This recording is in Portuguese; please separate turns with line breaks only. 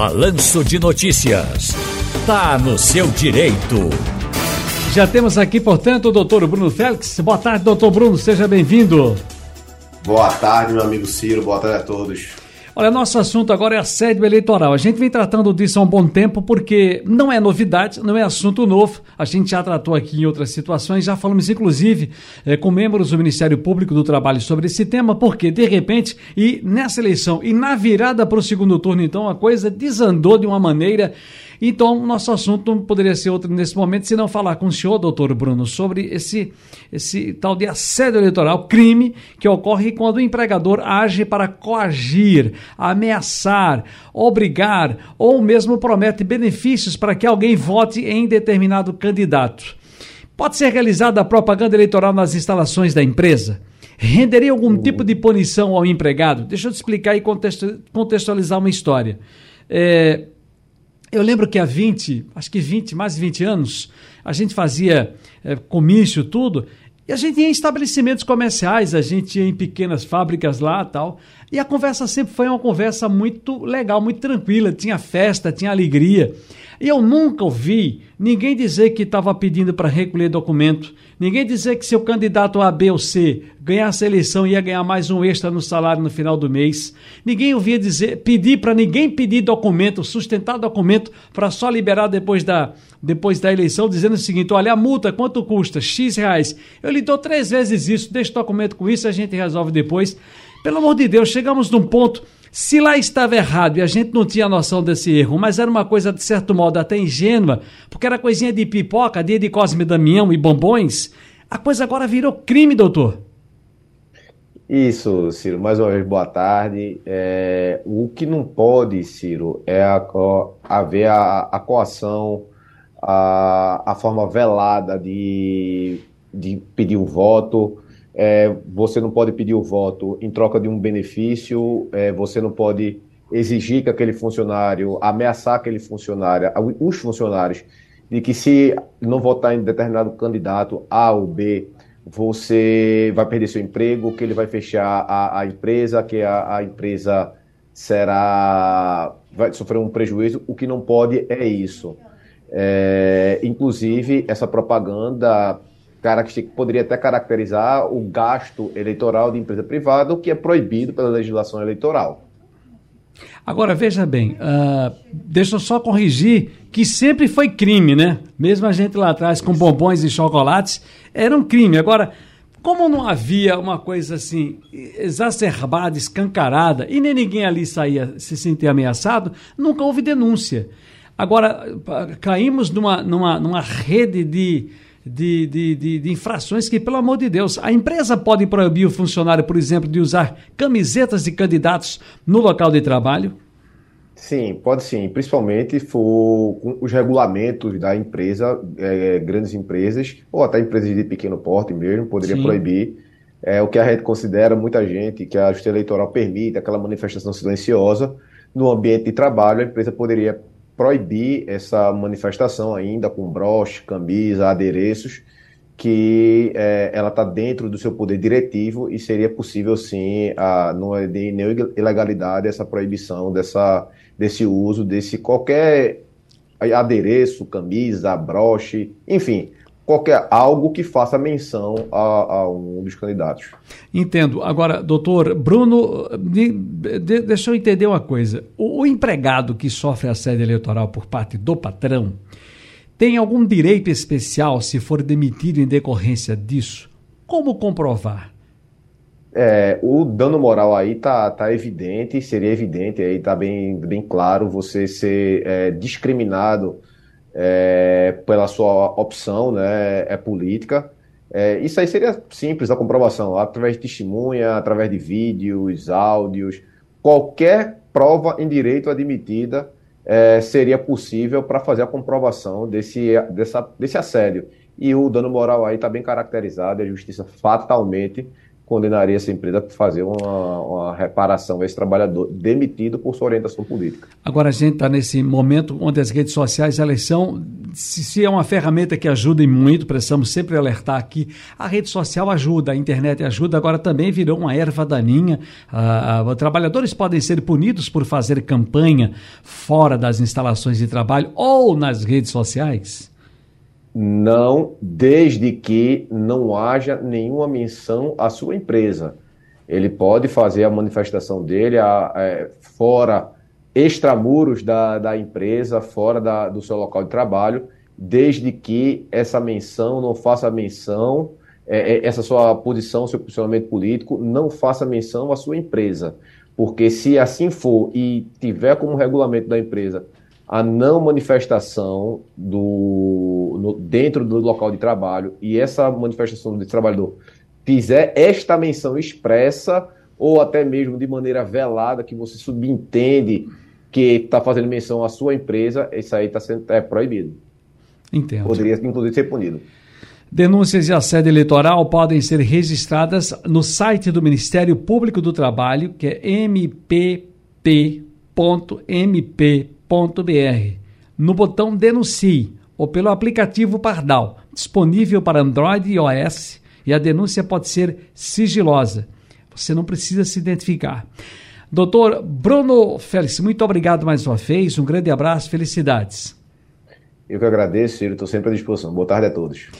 Balanço de Notícias. Tá no seu direito.
Já temos aqui, portanto, o doutor Bruno Félix. Boa tarde, doutor Bruno, seja bem-vindo.
Boa tarde, meu amigo Ciro, boa tarde a todos.
Olha, nosso assunto agora é assédio eleitoral. A gente vem tratando disso há um bom tempo porque não é novidade, não é assunto novo. A gente já tratou aqui em outras situações, já falamos inclusive eh, com membros do Ministério Público do Trabalho sobre esse tema, porque de repente, e nessa eleição, e na virada para o segundo turno, então, a coisa desandou de uma maneira então, nosso assunto não poderia ser outro nesse momento, se não falar com o senhor, doutor Bruno, sobre esse, esse tal de assédio eleitoral, crime que ocorre quando o empregador age para coagir, ameaçar, obrigar ou mesmo promete benefícios para que alguém vote em determinado candidato. Pode ser realizada a propaganda eleitoral nas instalações da empresa? Renderia algum tipo de punição ao empregado? Deixa eu te explicar e contextualizar uma história. É, eu lembro que há 20, acho que 20, mais de 20 anos, a gente fazia é, comício, tudo, e a gente ia em estabelecimentos comerciais, a gente ia em pequenas fábricas lá tal. E a conversa sempre foi uma conversa muito legal, muito tranquila. Tinha festa, tinha alegria. E eu nunca ouvi ninguém dizer que estava pedindo para recolher documento, ninguém dizer que seu candidato A, B ou C ganhasse a eleição ia ganhar mais um extra no salário no final do mês. Ninguém ouvia dizer, pedir para ninguém pedir documento, sustentar documento para só liberar depois da, depois da eleição, dizendo o seguinte: olha, a multa quanto custa? X reais. Eu lhe dou três vezes isso, deixa o documento com isso, a gente resolve depois. Pelo amor de Deus, chegamos num ponto. Se lá estava errado e a gente não tinha noção desse erro, mas era uma coisa de certo modo até ingênua, porque era coisinha de pipoca, dia de Cosme Damião e bombons, a coisa agora virou crime, doutor.
Isso, Ciro. Mais uma vez, boa tarde. É, o que não pode, Ciro, é a, a, haver a, a coação, a, a forma velada de, de pedir o voto, é, você não pode pedir o voto em troca de um benefício, é, você não pode exigir que aquele funcionário, ameaçar aquele funcionário, os funcionários, de que se não votar em determinado candidato A ou B, você vai perder seu emprego, que ele vai fechar a, a empresa, que a, a empresa será vai sofrer um prejuízo. O que não pode é isso. É, inclusive, essa propaganda poderia até caracterizar o gasto eleitoral de empresa privada, o que é proibido pela legislação eleitoral.
Agora, veja bem, uh, deixa eu só corrigir que sempre foi crime, né? Mesmo a gente lá atrás com bombons e chocolates, era um crime. Agora, como não havia uma coisa assim exacerbada, escancarada, e nem ninguém ali saía se sentir ameaçado, nunca houve denúncia. Agora, caímos numa, numa, numa rede de de, de, de, de, infrações que, pelo amor de Deus, a empresa pode proibir o funcionário, por exemplo, de usar camisetas de candidatos no local de trabalho?
Sim, pode sim, principalmente for com os regulamentos da empresa, é, grandes empresas, ou até empresas de pequeno porte mesmo, poderia sim. proibir é, o que a gente considera, muita gente, que a justiça eleitoral permite, aquela manifestação silenciosa, no ambiente de trabalho, a empresa poderia proibir essa manifestação ainda com broche, camisa, adereços, que é, ela está dentro do seu poder diretivo e seria possível sim, a, não é de nenhuma ilegalidade essa proibição dessa, desse uso desse qualquer adereço, camisa, broche, enfim, qualquer algo que faça menção a, a um dos candidatos.
Entendo. Agora, doutor Bruno, de, de, deixa eu entender uma coisa. O, o empregado que sofre assédio eleitoral por parte do patrão tem algum direito especial se for demitido em decorrência disso? Como comprovar?
É, o dano moral aí tá, tá evidente, seria evidente aí, tá bem, bem claro você ser é, discriminado é, pela sua opção, né, é política. É, isso aí seria simples a comprovação, através de testemunha, através de vídeos, áudios, qualquer prova em direito admitida é, seria possível para fazer a comprovação desse, dessa, desse assédio. E o dano moral aí está bem caracterizado, a justiça fatalmente condenaria essa empresa por fazer uma, uma reparação a esse trabalhador demitido por sua orientação política.
Agora a gente está nesse momento onde as redes sociais, elas são, se, se, é uma ferramenta que ajuda muito, precisamos sempre alertar aqui, a rede social ajuda, a internet ajuda, agora também virou uma erva daninha. Ah, ah, trabalhadores podem ser punidos por fazer campanha fora das instalações de trabalho ou nas redes sociais?
Não, desde que não haja nenhuma menção à sua empresa. Ele pode fazer a manifestação dele a, a, é, fora, extramuros da, da empresa, fora da, do seu local de trabalho, desde que essa menção não faça menção, é, é, essa sua posição, seu posicionamento político, não faça menção à sua empresa. Porque se assim for e tiver como regulamento da empresa a não manifestação do, no, dentro do local de trabalho e essa manifestação do trabalhador fizer esta menção expressa ou até mesmo de maneira velada, que você subentende que está fazendo menção à sua empresa, isso aí está sendo é proibido.
Entendo.
Poderia, inclusive, ser punido.
Denúncias de assédio eleitoral podem ser registradas no site do Ministério Público do Trabalho, que é mpp.mp no botão Denuncie ou pelo aplicativo Pardal, disponível para Android e iOS, e a denúncia pode ser sigilosa. Você não precisa se identificar. Doutor Bruno Félix, muito obrigado mais uma vez. Um grande abraço, felicidades.
Eu que agradeço. Estou sempre à disposição. Boa tarde a todos.